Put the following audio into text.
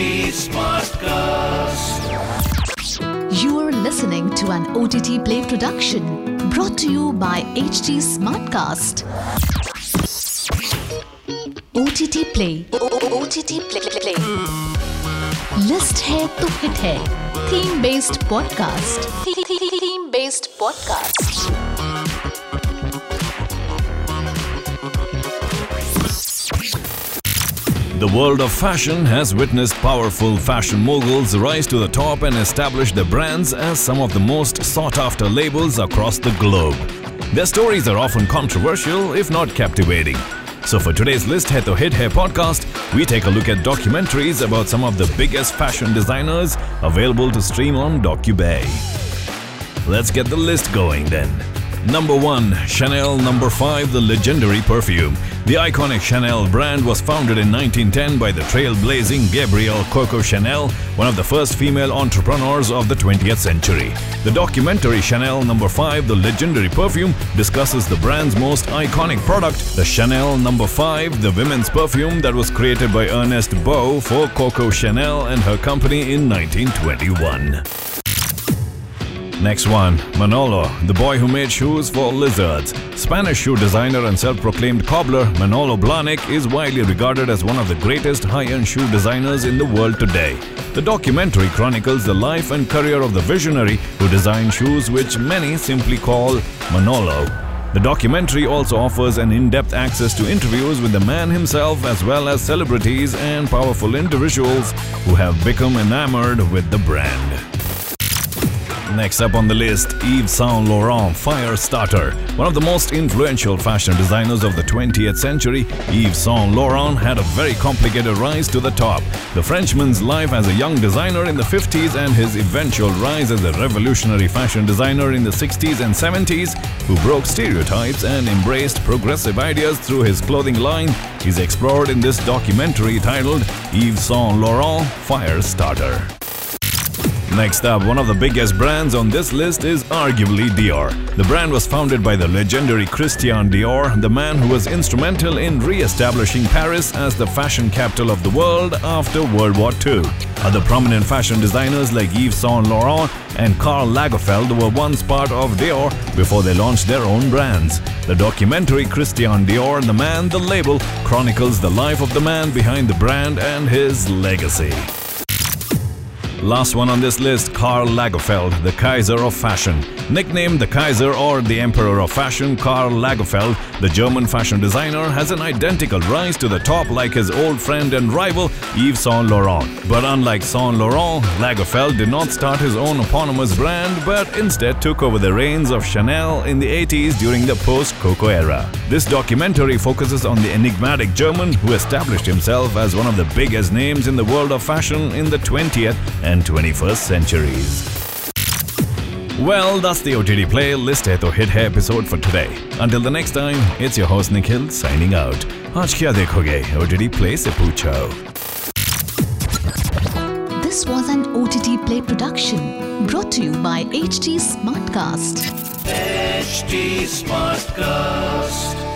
HT Smartcast. You are listening to an OTT Play production brought to you by HT Smartcast. OTT Play. OTT Play. Play. List है तो hit है theme based podcast theme based podcast The world of fashion has witnessed powerful fashion moguls rise to the top and establish their brands as some of the most sought after labels across the globe. Their stories are often controversial, if not captivating. So, for today's List Hai To Hit Hai podcast, we take a look at documentaries about some of the biggest fashion designers available to stream on DocuBay. Let's get the list going then. Number 1 Chanel Number 5 The legendary perfume. The iconic Chanel brand was founded in 1910 by the trailblazing Gabrielle Coco Chanel, one of the first female entrepreneurs of the 20th century. The documentary Chanel Number 5 The legendary perfume discusses the brand's most iconic product, the Chanel Number 5, the women's perfume that was created by Ernest Beaux for Coco Chanel and her company in 1921. Next one, Manolo, the boy who made shoes for lizards. Spanish shoe designer and self-proclaimed cobbler Manolo Blahnik is widely regarded as one of the greatest high-end shoe designers in the world today. The documentary chronicles the life and career of the visionary who designed shoes which many simply call Manolo. The documentary also offers an in-depth access to interviews with the man himself as well as celebrities and powerful individuals who have become enamored with the brand. Next up on the list, Yves Saint Laurent Fire Starter. One of the most influential fashion designers of the 20th century, Yves Saint Laurent had a very complicated rise to the top. The Frenchman's life as a young designer in the 50s and his eventual rise as a revolutionary fashion designer in the 60s and 70s, who broke stereotypes and embraced progressive ideas through his clothing line, is explored in this documentary titled Yves Saint Laurent Fire Starter. Next up, one of the biggest brands on this list is arguably Dior. The brand was founded by the legendary Christian Dior, the man who was instrumental in re-establishing Paris as the fashion capital of the world after World War II. Other prominent fashion designers like Yves Saint Laurent and Karl Lagerfeld were once part of Dior before they launched their own brands. The documentary Christian Dior, The Man, The Label chronicles the life of the man behind the brand and his legacy. Last one on this list, Karl Lagerfeld, the Kaiser of fashion. Nicknamed the Kaiser or the Emperor of Fashion, Karl Lagerfeld, the German fashion designer, has an identical rise to the top like his old friend and rival Yves Saint Laurent. But unlike Saint Laurent, Lagerfeld did not start his own eponymous brand but instead took over the reins of Chanel in the 80s during the post-Coco era. This documentary focuses on the enigmatic German who established himself as one of the biggest names in the world of fashion in the 20th and and 21st centuries. Well, that's the OTT playlist है तो hit है episode for today. Until the next time, it's your host Nikhil signing out. आज क्या देखोगे? OTT Play से पूछो। This was an OTT Play production brought to you by HT Smartcast. HT Smartcast.